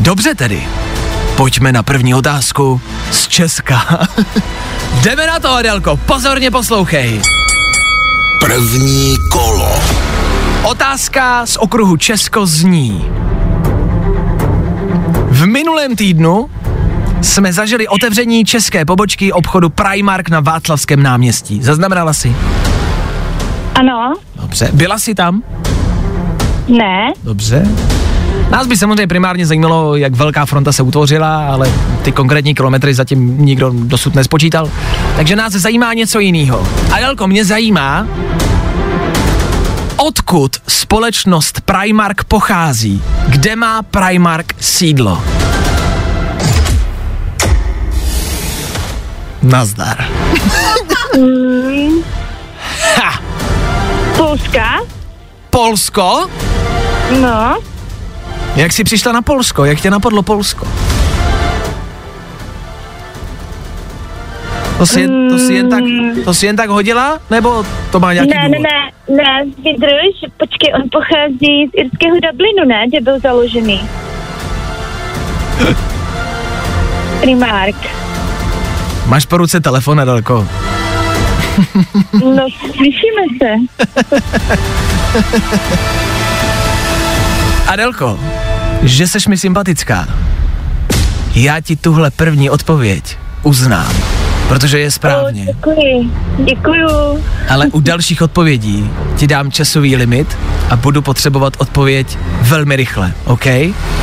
Dobře tedy. Pojďme na první otázku z Česka. Jdeme na to, Adelko, pozorně poslouchej. První kolo. Otázka z okruhu Česko zní. V minulém týdnu jsme zažili otevření české pobočky obchodu Primark na Václavském náměstí. Zaznamenala si? Ano. Dobře. Byla jsi tam? Ne. Dobře. Nás by samozřejmě primárně zajímalo, jak velká fronta se utvořila, ale ty konkrétní kilometry zatím nikdo dosud nespočítal. Takže nás zajímá něco jiného. Adelko, mě zajímá, odkud společnost Primark pochází? Kde má Primark sídlo? Nazdar. Mm. Ha! Polska? Polsko? No. Jak jsi přišla na Polsko? Jak tě napadlo Polsko? To si, jen, to, si jen tak, to si jen tak hodila? Nebo to má nějaký Ne, ne, důvod? ne, ne, vydrž, počkej, on pochází z irského Dublinu, ne, kde byl založený. Primark. Máš po ruce telefon, Adelko. No, slyšíme se. Adelko, že seš mi sympatická. Já ti tuhle první odpověď uznám, protože je O, správně. děkuji, děkuju. Ale u dalších odpovědí ti dám časový limit a budu potřebovat odpověď velmi rychle, OK?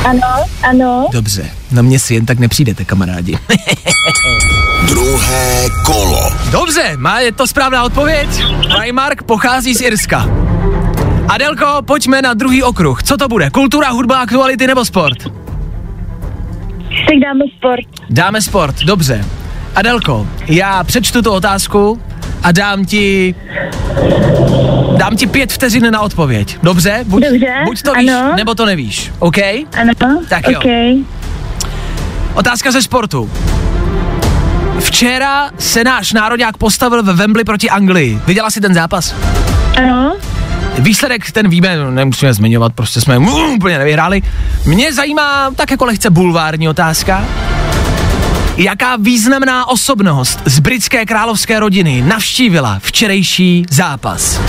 Ano, ano. Dobře, na mě si jen tak nepřijdete, kamarádi. Druhé kolo. Dobře, má je to správná odpověď. Primark pochází z Irska. Adelko, pojďme na druhý okruh. Co to bude? Kultura, hudba, aktuality nebo sport? Tak dáme sport. Dáme sport, dobře. Adelko, já přečtu tu otázku a dám ti... Dám ti pět vteřin na odpověď. Dobře? Buď, Dobře, buď to víš, ano. nebo to nevíš. OK? Ano, Tak jo. okay. Otázka ze sportu. Včera se náš národák postavil ve Wembley proti Anglii. Viděla jsi ten zápas? Ano. Výsledek ten víme, nemusíme zmiňovat, prostě jsme úplně nevyhráli. Mě zajímá tak jako lehce bulvární otázka. Jaká významná osobnost z britské královské rodiny navštívila včerejší zápas?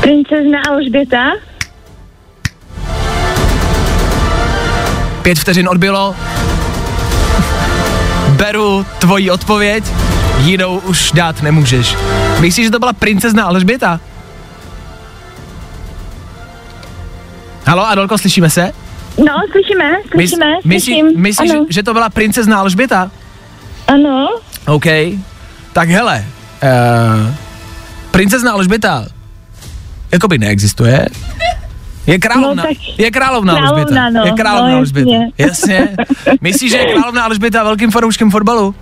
Princezna Alžběta. Pět vteřin odbylo. Tvoji odpověď, jinou už dát nemůžeš. Myslíš, že to byla princezna Alžběta? Halo, Adolko, slyšíme se? No, slyšíme, slyšíme, myslí, slyším. myslíš, ano. že, že to byla princezna Alžběta? ano. OK. Tak hele, uh, princezna Alžběta jakoby neexistuje. Je královna, No tak je královna, královna, Alžběta. no. Je královna No, Alžběta. jasně. Jasně. Myslíš, že je královna Alžběta velkým fanouškem fotbalu?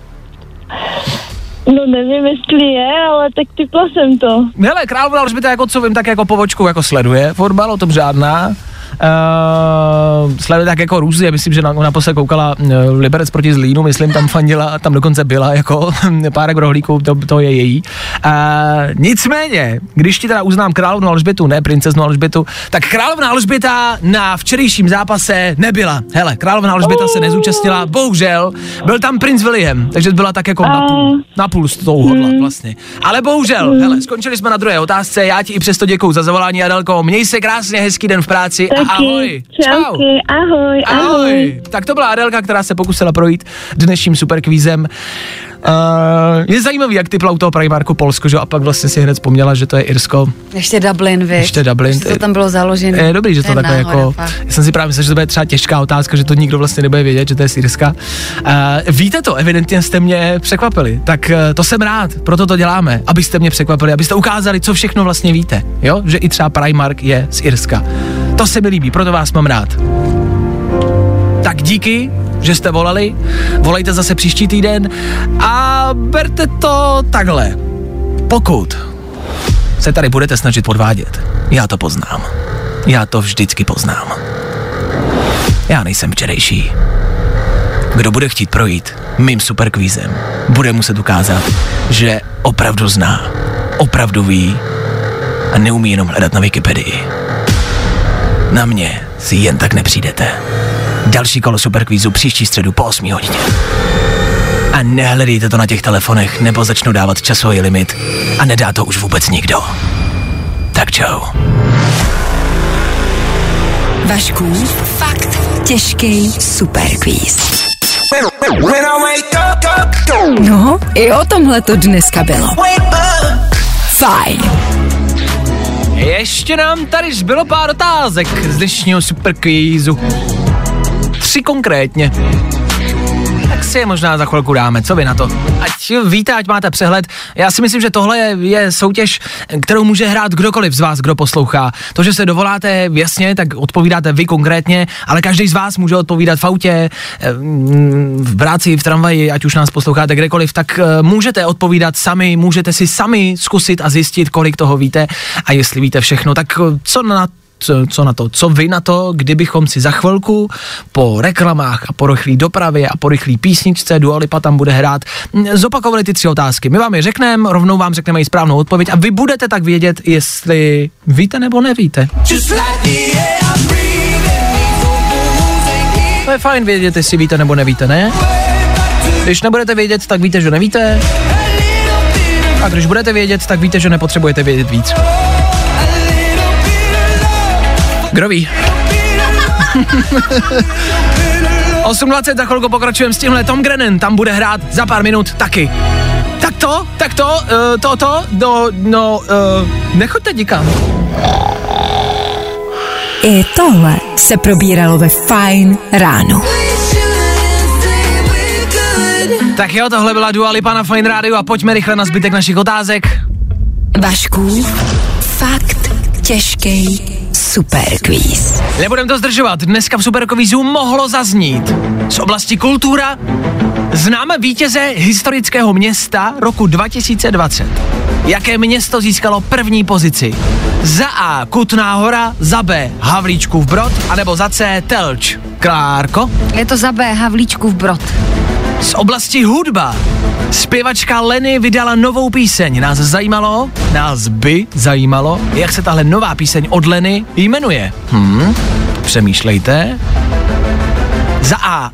No nevím, jestli je, ale tak typla jsem to. Hele, královna Alžběta, jako co vím, tak jako po vočku jako sleduje fotbal, o tom žádná. Uh, sleduje tak jako různě, myslím, že na, naposled koukala uh, Liberec proti Zlínu, myslím, tam fandila a tam dokonce byla jako párek rohlíků, to, to je její. Uh, nicméně, když ti teda uznám královnu Alžbětu, ne princeznu Alžbětu, tak královna Alžběta na včerejším zápase nebyla. Hele, královna Alžběta se nezúčastnila, bohužel, byl tam princ William, takže byla tak jako na půl, na půl s tou hodla vlastně. Ale bohužel, hele, skončili jsme na druhé otázce, já ti i přesto děkuju za zavolání Adelko, měj se krásně, hezký den v práci a Taky. ahoj. Čauky, ahoj, ahoj. ahoj. Tak to byla Adelka, která se pokusila projít dnešním superkvízem. Uh, je zajímavý, jak ty u toho Primarku Polsko, že? A pak vlastně si hned vzpomněla, že to je Irsko. Ještě Dublin, víš. Ještě Dublin. Ještě to tam bylo založené. Je dobrý, že to, to takhle jako... Fakt. Já jsem si právě myslel, že to bude třeba těžká otázka, že to nikdo vlastně nebude vědět, že to je z Irska. Uh, víte to, evidentně jste mě překvapili. Tak uh, to jsem rád, proto to děláme, abyste mě překvapili, abyste ukázali, co všechno vlastně víte. Jo? Že i třeba Primark je z Irska. To se mi líbí, proto vás mám rád. Tak díky, že jste volali. Volejte zase příští týden a berte to takhle. Pokud se tady budete snažit podvádět, já to poznám. Já to vždycky poznám. Já nejsem včerejší. Kdo bude chtít projít mým superkvízem, bude muset ukázat, že opravdu zná, opravdu ví a neumí jenom hledat na Wikipedii. Na mě si jen tak nepřijdete. Další kolo superkvízu příští středu po 8 hodině. A nehledejte to na těch telefonech, nebo začnu dávat časový limit a nedá to už vůbec nikdo. Tak čau. Vašku, fakt těžký superkvíz. No, i o tomhle to dneska bylo. Fajn. Ještě nám tady zbylo pár otázek z dnešního superkvízu tři konkrétně. Si je možná za chvilku dáme, co vy na to? Ať víte, ať máte přehled. Já si myslím, že tohle je, je soutěž, kterou může hrát kdokoliv z vás, kdo poslouchá. To, že se dovoláte jasně, tak odpovídáte vy konkrétně, ale každý z vás může odpovídat v autě, eh, v práci, v tramvaji, ať už nás posloucháte kdekoliv, tak eh, můžete odpovídat sami, můžete si sami zkusit a zjistit, kolik toho víte a jestli víte všechno. Tak eh, co na co, co na to, co vy na to, kdybychom si za chvilku po reklamách a po rychlé dopravě a po rychlé písničce Dualipa tam bude hrát, zopakovali ty tři otázky. My vám je řekneme, rovnou vám řekneme i správnou odpověď a vy budete tak vědět, jestli víte nebo nevíte. To je fajn vědět, jestli víte nebo nevíte, ne? Když nebudete vědět, tak víte, že nevíte. A když budete vědět, tak víte, že nepotřebujete vědět víc. Kdo ví? 8.20 za chvilku pokračujeme s tímhle Tom Grennan, tam bude hrát za pár minut taky. Tak to, tak to, uh, to, to, no, no, uh, nechoďte nikam. I tohle se probíralo ve Fine ráno. Tak jo, tohle byla Dua Lipa na Fine Radio a pojďme rychle na zbytek našich otázek. Vašku, fakt těžký superkvíz. Nebudem to zdržovat, dneska v superkvízu mohlo zaznít z oblasti kultura známe vítěze historického města roku 2020. Jaké město získalo první pozici? Za A. Kutná hora, za B. Havlíčkův brod, anebo za C. Telč. Klárko? Je to za B. Havlíčkův brod. Z oblasti hudba. Zpěvačka Lenny vydala novou píseň. Nás zajímalo, nás by zajímalo, jak se tahle nová píseň od Lenny jmenuje. Hmm, přemýšlejte. Za A.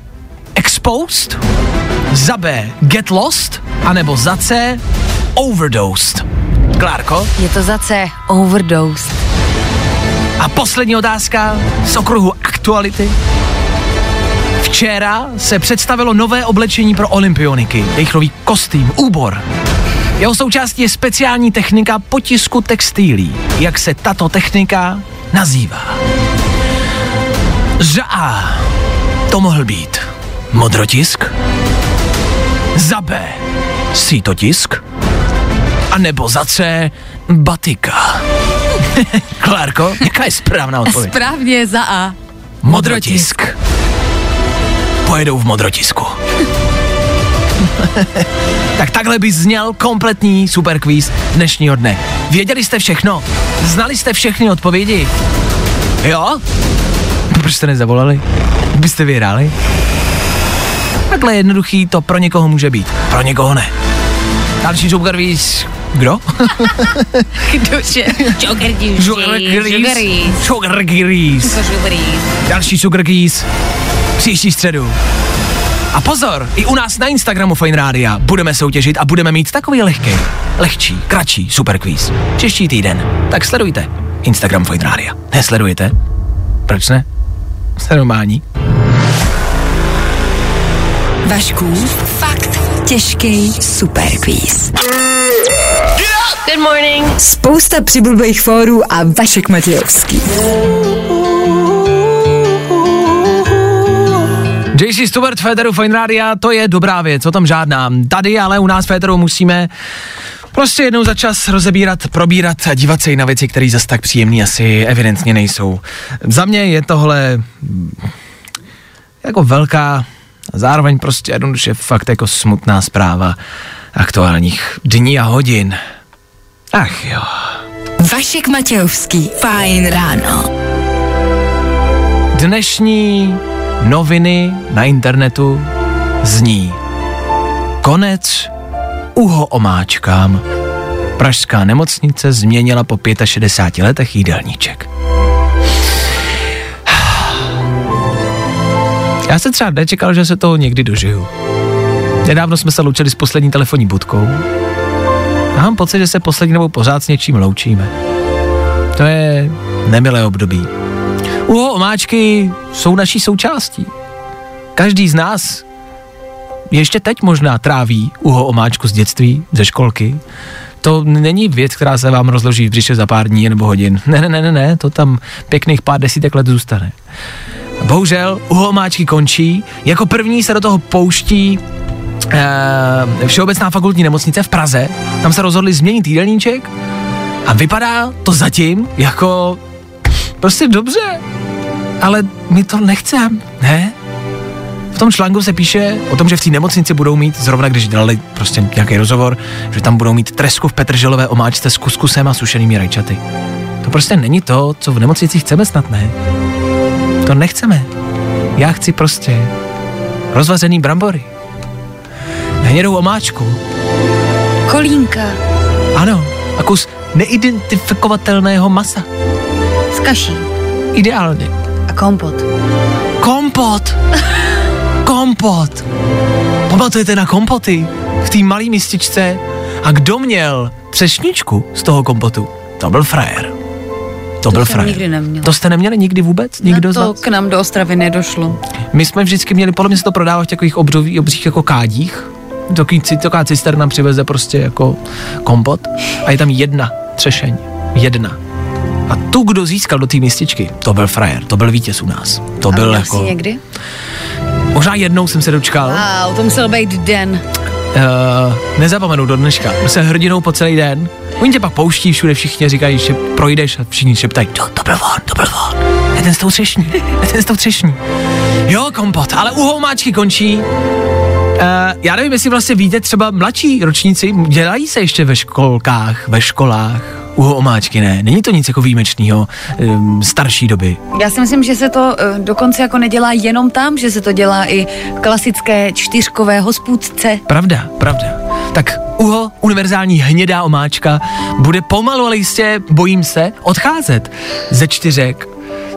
Exposed. Za B. Get Lost. A nebo za C. Overdosed. Klárko? Je to za C. Overdosed. A poslední otázka z okruhu aktuality. Včera se představilo nové oblečení pro olympioniky, jejich nový kostým, úbor. Jeho součástí je speciální technika potisku textilí. Jak se tato technika nazývá? Za A. To mohl být modrotisk, za B. sítotisk, a nebo za C. batika. Klárko, jaká je správná odpověď? Správně za A. Modrotisk. modrotisk pojedou v modrotisku. tak takhle by zněl kompletní superkvíz dnešního dne. Věděli jste všechno? Znali jste všechny odpovědi? Jo? Proč jste nezavolali? Byste vyhráli? Takhle jednoduchý to pro někoho může být, pro někoho ne. Další superkvíz kdo? Kdože? Sugar Grease. Sugar Grease. Další Sugar Grease příští středu. A pozor, i u nás na Instagramu Fine Rádia budeme soutěžit a budeme mít takový lehký, lehčí, kratší super quiz. Příští týden. Tak sledujte Instagram Fine Rádia. Nesledujete? Proč ne? Jste normální? Vašku, fakt těžký superquiz. Good morning. Spousta přibulbých fórů a Vašek Matějovský. JC Stubert Federu Fine Radio, to je dobrá věc, o tom žádná. Tady ale u nás Federu musíme prostě jednou za čas rozebírat, probírat a dívat se i na věci, které zase tak příjemný asi evidentně nejsou. Za mě je tohle jako velká, zároveň prostě jednoduše fakt jako smutná zpráva aktuálních dní a hodin. Ach jo. Vašek Matějovský, fajn ráno. Dnešní noviny na internetu zní Konec uho omáčkám. Pražská nemocnice změnila po 65 letech jídelníček. Já se třeba nečekal, že se toho někdy dožiju. Nedávno jsme se loučili s poslední telefonní budkou. A mám pocit, že se poslední dobou pořád s něčím loučíme. To je nemilé období. Uho omáčky jsou naší součástí. Každý z nás ještě teď možná tráví uho omáčku z dětství, ze školky. To není věc, která se vám rozloží v břiše za pár dní nebo hodin. Ne, ne, ne, ne, ne, to tam pěkných pár desítek let zůstane. Bohužel uho omáčky končí, jako první se do toho pouští e, Všeobecná fakultní nemocnice v Praze. Tam se rozhodli změnit jídelníček a vypadá to zatím jako prostě dobře, ale my to nechceme, ne? V tom článku se píše o tom, že v té nemocnici budou mít, zrovna když dělali prostě nějaký rozhovor, že tam budou mít tresku v petrželové omáčce s kuskusem a sušenými rajčaty. To prostě není to, co v nemocnici chceme snad, ne? To nechceme. Já chci prostě rozvazený brambory. Hnědou omáčku. Kolínka. Ano, a kus neidentifikovatelného masa. S kaší. Ideálně. A kompot. Kompot! kompot! Pamatujete na kompoty? V té malé mističce? A kdo měl třešničku z toho kompotu? To byl frajer. To, To byl jsem frajer. nikdy neměla. To jste neměli nikdy vůbec? Nikdo Na to k nám do Ostravy nedošlo. My jsme vždycky měli, podle mě se to prodává v takových obřových, obřích jako kádích. Takový, taková cisterna přiveze prostě jako kompot a je tam jedna třešeň. Jedna. A tu, kdo získal do té mističky, to byl frajer, to byl vítěz u nás. To A byl jako... jsi někdy? Možná jednou jsem se dočkal. Wow, to musel být den. Uh, nezapomenu do dneška. Byl jsem hrdinou po celý den. Oni tě pak pouští všude, všichni říkají, že projdeš a všichni šeptají, to, to byl on, to byl on. Je ten s tou třešní, je ten s tou třešní. Jo, kompot, ale u houmáčky končí. Uh, já nevím, jestli vlastně víte, třeba mladší ročníci dělají se ještě ve školkách, ve školách. U omáčky ne, není to nic jako výjimečného, um, starší doby. Já si myslím, že se to uh, dokonce jako nedělá jenom tam, že se to dělá i v klasické čtyřkové hospůdce. Pravda, pravda. Tak uho, univerzální hnědá omáčka, bude pomalu, ale jistě, bojím se, odcházet ze čtyřek,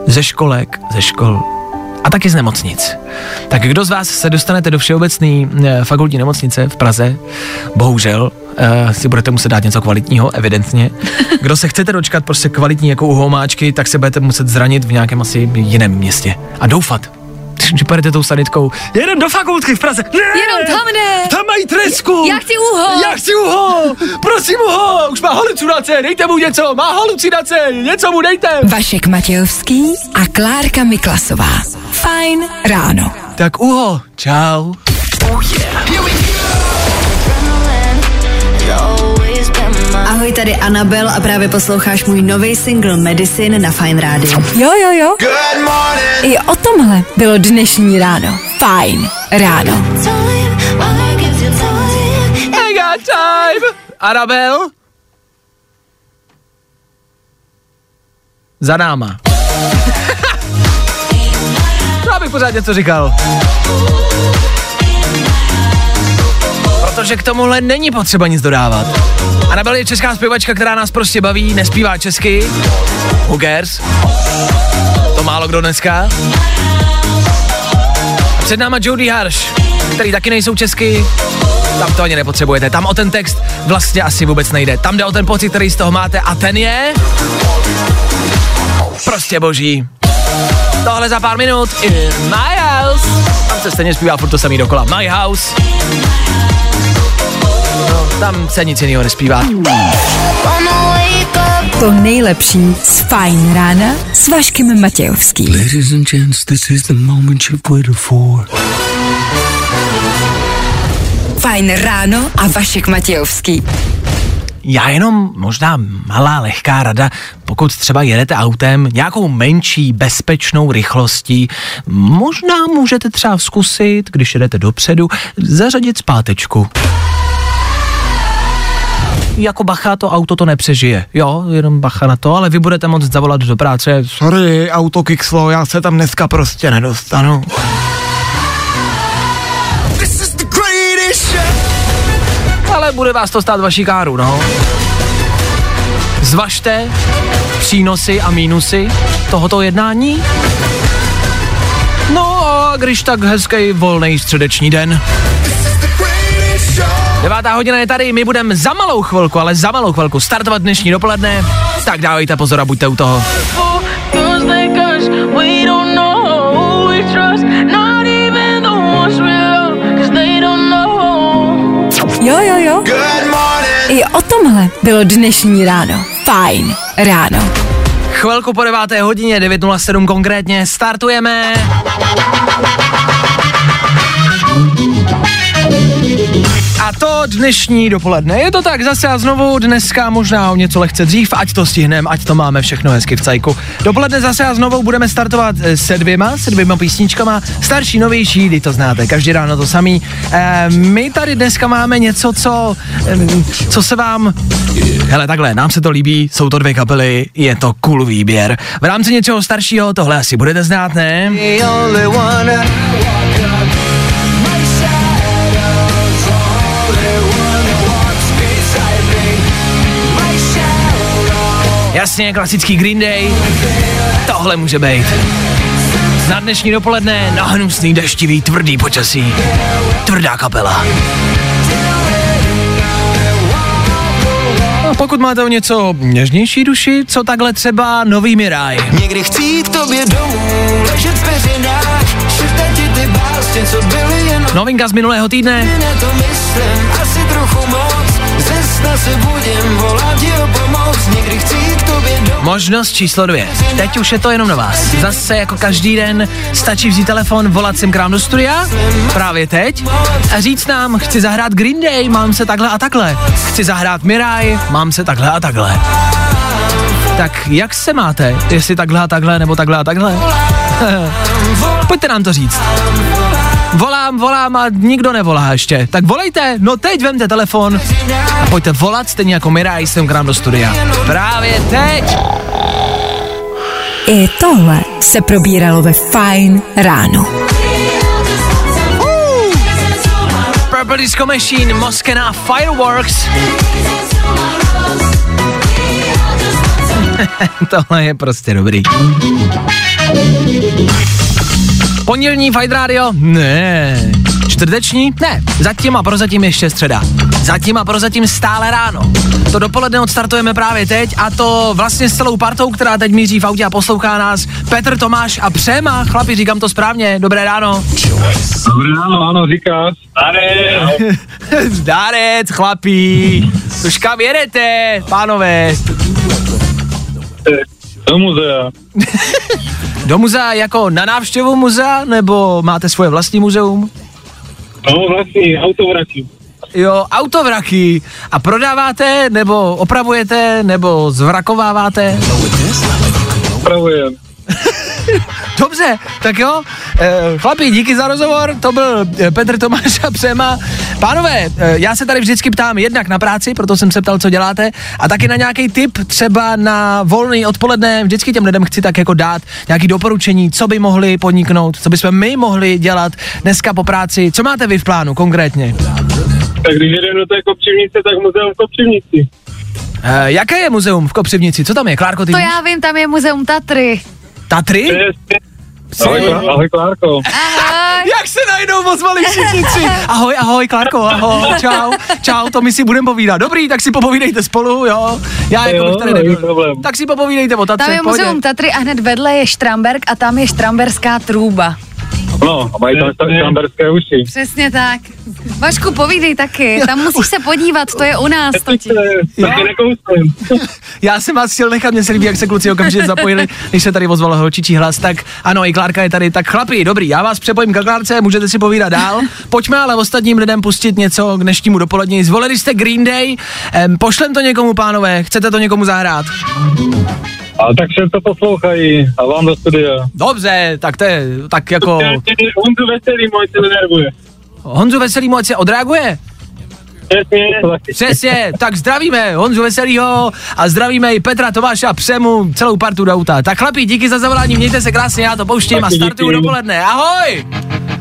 ze školek, ze škol a taky z nemocnic. Tak kdo z vás se dostanete do všeobecné eh, fakultní nemocnice v Praze, bohužel, eh, si budete muset dát něco kvalitního, evidentně. Kdo se chcete dočkat prostě kvalitní jako uhomáčky, tak se budete muset zranit v nějakém asi jiném městě. A doufat, že pojedete tou sanitkou. Jedem do fakultky v Praze. Ne! Jenom tam ne! Tam mají tresku! Já chci uho! Já chci uho! Prosím uho! Už má halucinace, dejte mu něco! Má halucinace, něco mu dejte! Vašek Matějovský a Klárka Miklasová. Fajn ráno. Tak uho, čau. Ahoj, tady Anabel a právě posloucháš můj nový single Medicine na Fine Radio. Jo, jo, jo. I o tomhle bylo dnešní ráno. Fajn ráno. I got time! Arabel? Za náma. Já bych pořád něco říkal. Protože k tomuhle není potřeba nic dodávat. Anabel je česká zpěvačka, která nás prostě baví, nespívá česky. Who cares? To málo kdo dneska. A před náma Jody Harsh, který taky nejsou česky, tam to ani nepotřebujete. Tam o ten text vlastně asi vůbec nejde. Tam jde o ten pocit, který z toho máte a ten je... Prostě boží. Tohle za pár minut in my house. Tam se stejně zpívá furt to samý dokola. My house. No, tam se nic jiného nespívá. To nejlepší z Fajn rána s Vaškem Matějovským. Ladies and gents, this is the moment you've waited for. Fajn ráno a Vašek Matějovský. Já jenom možná malá lehká rada, pokud třeba jedete autem nějakou menší bezpečnou rychlostí, možná můžete třeba zkusit, když jedete dopředu, zařadit zpátečku. Jako bacha, to auto to nepřežije. Jo, jenom bacha na to, ale vy budete moct zavolat do práce. Sorry, auto kikslo, já se tam dneska prostě nedostanu. Ale bude vás to stát vaší káru, no. Zvažte přínosy a mínusy tohoto jednání. No a když tak hezký volný středeční den. Devátá hodina je tady, my budeme za malou chvilku, ale za malou chvilku startovat dnešní dopoledne, tak dávejte pozor a buďte u toho. Jo, jo, jo. I o tomhle bylo dnešní ráno. Fajn ráno. Chvilku po deváté hodině, 9.07 konkrétně, startujeme. A to dnešní dopoledne. Je to tak zase a znovu dneska možná o něco lehce dřív, ať to stihneme, ať to máme všechno hezky v cajku. Dopoledne zase a znovu budeme startovat eh, se dvěma, se dvěma písničkama, starší, novější, kdy to znáte, každý ráno to samý. E, my tady dneska máme něco, co, e, co se vám, hele takhle, nám se to líbí, jsou to dvě kapely, je to cool výběr. V rámci něčeho staršího tohle asi budete znát, ne? Jasně, klasický Green Day. Tohle může být. Na dnešní dopoledne na hnusný, deštivý, tvrdý počasí. Tvrdá kapela. A pokud máte o něco něžnější duši, co takhle třeba nový Miraj. Někdy chci jít k tobě domů, ležet ti ty básně, co byly jenom Novinka z minulého týdne. na to myslím, asi trochu moc, Možnost číslo dvě. Teď už je to jenom na vás. Zase jako každý den stačí vzít telefon, volat sem k nám do studia, právě teď, a říct nám, chci zahrát Green Day, mám se takhle a takhle. Chci zahrát Miraj, mám se takhle a takhle. Tak jak se máte? Jestli takhle a takhle, nebo takhle a takhle? Pojďte nám to říct. Volám, volám a nikdo nevolá ještě. Tak volejte, no teď vemte telefon a pojďte volat stejně jako Miraj sem k nám do studia. Právě teď. I tohle se probíralo ve Fajn ráno. Purple Disco Machine, Moskena Fireworks. Tohle je prostě dobrý. Pondělní Fight Radio? Ne. Čtvrteční? Ne. Zatím a prozatím ještě středa. Zatím a prozatím stále ráno. To dopoledne odstartujeme právě teď a to vlastně s celou partou, která teď míří v autě a poslouchá nás. Petr, Tomáš a Přema. Chlapi, říkám to správně. Dobré ráno. Dobré ráno, ano, říkáš. Tady. Zdarec, chlapí. Už kam jedete, pánové? Do muzea. Do muzea jako na návštěvu muzea, nebo máte svoje vlastní muzeum? No vlastně, autovraky. Jo, autovraky. A prodáváte, nebo opravujete, nebo zvrakováváte? Opravujem. Dobře, tak jo. E, chlapi, díky za rozhovor, to byl eh, Petr Tomáš a Přema. Pánové, e, já se tady vždycky ptám jednak na práci, proto jsem se ptal, co děláte, a taky na nějaký tip, třeba na volný odpoledne, vždycky těm lidem chci tak jako dát nějaký doporučení, co by mohli podniknout, co bychom my mohli dělat dneska po práci. Co máte vy v plánu konkrétně? Tak když jedeme do té kopřivnice, tak muzeum v kopřivnici. E, jaké je muzeum v Kopřivnici? Co tam je, Klárko, ty To víš? já vím, tam je muzeum Tatry. Tatry? Ahoj, ahoj Klárko. Ahoj. Jak se najednou ozvali všichni tři. Ahoj, ahoj, Klárko, ahoj, čau, čau, to my si budeme povídat. Dobrý, tak si popovídejte spolu, jo. Já jako bych tady nebyl. Tak si popovídejte o Tatře, Tam je muzeum Tatry a hned vedle je Štramberg a tam je Štramberská trůba. No, a mají tam štamberské uši. Přesně tak. Vašku, povídej taky, tam musíš se podívat, to je u nás totiž. Taky nekousím. Já jsem vás chtěl nechat, mě se líbí, jak se kluci okamžitě zapojili, když se tady ozval holčičí hlas, tak ano, i Klárka je tady, tak chlapi, dobrý, já vás přepojím k Klárce, můžete si povídat dál. Pojďme ale ostatním lidem pustit něco k dnešnímu dopolední. Zvolili jste Green Day, em, pošlem to někomu, pánové, chcete to někomu zahrát? A tak všem to poslouchají a vám do studia. Dobře, tak to je, tak jako... Honzu Veselý můj se nenervuje. Honzu Veselý moc se odreaguje? Přesně. Přesně, tak zdravíme Honzu Veselýho a zdravíme i Petra Tomáša Přemu, celou partu do auta. Tak chlapi, díky za zavolání, mějte se krásně, já to pouštím a Taky startuju díky. dopoledne. Ahoj!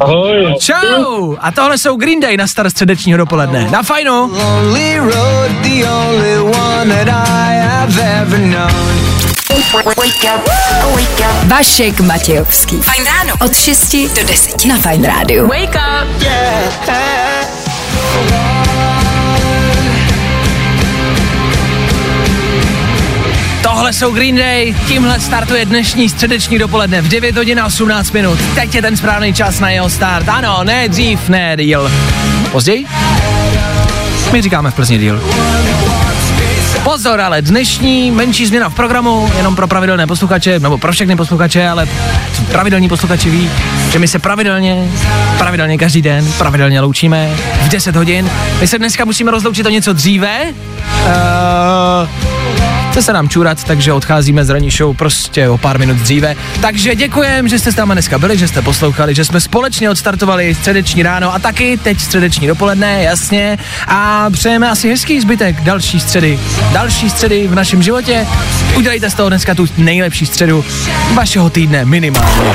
Ahoj. Čau! A tohle jsou Green Day na start středečního dopoledne. Na fajnu! Lonely road, the only one that I have ever known. Vašek Matějovský. Fajn ráno. Od 6 do 10 na Fajn rádiu. Wake up. Tohle jsou Green Day, tímhle startuje dnešní středeční dopoledne v 9 hodin a 18 minut. Teď je ten správný čas na jeho start. Ano, ne dřív, ne díl. Později? My říkáme v Plzni díl. Pozor, ale dnešní menší změna v programu, jenom pro pravidelné posluchače, nebo pro všechny posluchače, ale pravidelní posluchači ví, že my se pravidelně, pravidelně každý den, pravidelně loučíme v 10 hodin. My se dneska musíme rozloučit o něco dříve. Uh, chce se nám čurat, takže odcházíme z ranní show prostě o pár minut dříve. Takže děkujem, že jste s námi dneska byli, že jste poslouchali, že jsme společně odstartovali středeční ráno a taky teď středeční dopoledne, jasně. A přejeme asi hezký zbytek další středy. Další středy v našem životě. Udělejte z toho dneska tu nejlepší středu vašeho týdne minimálně.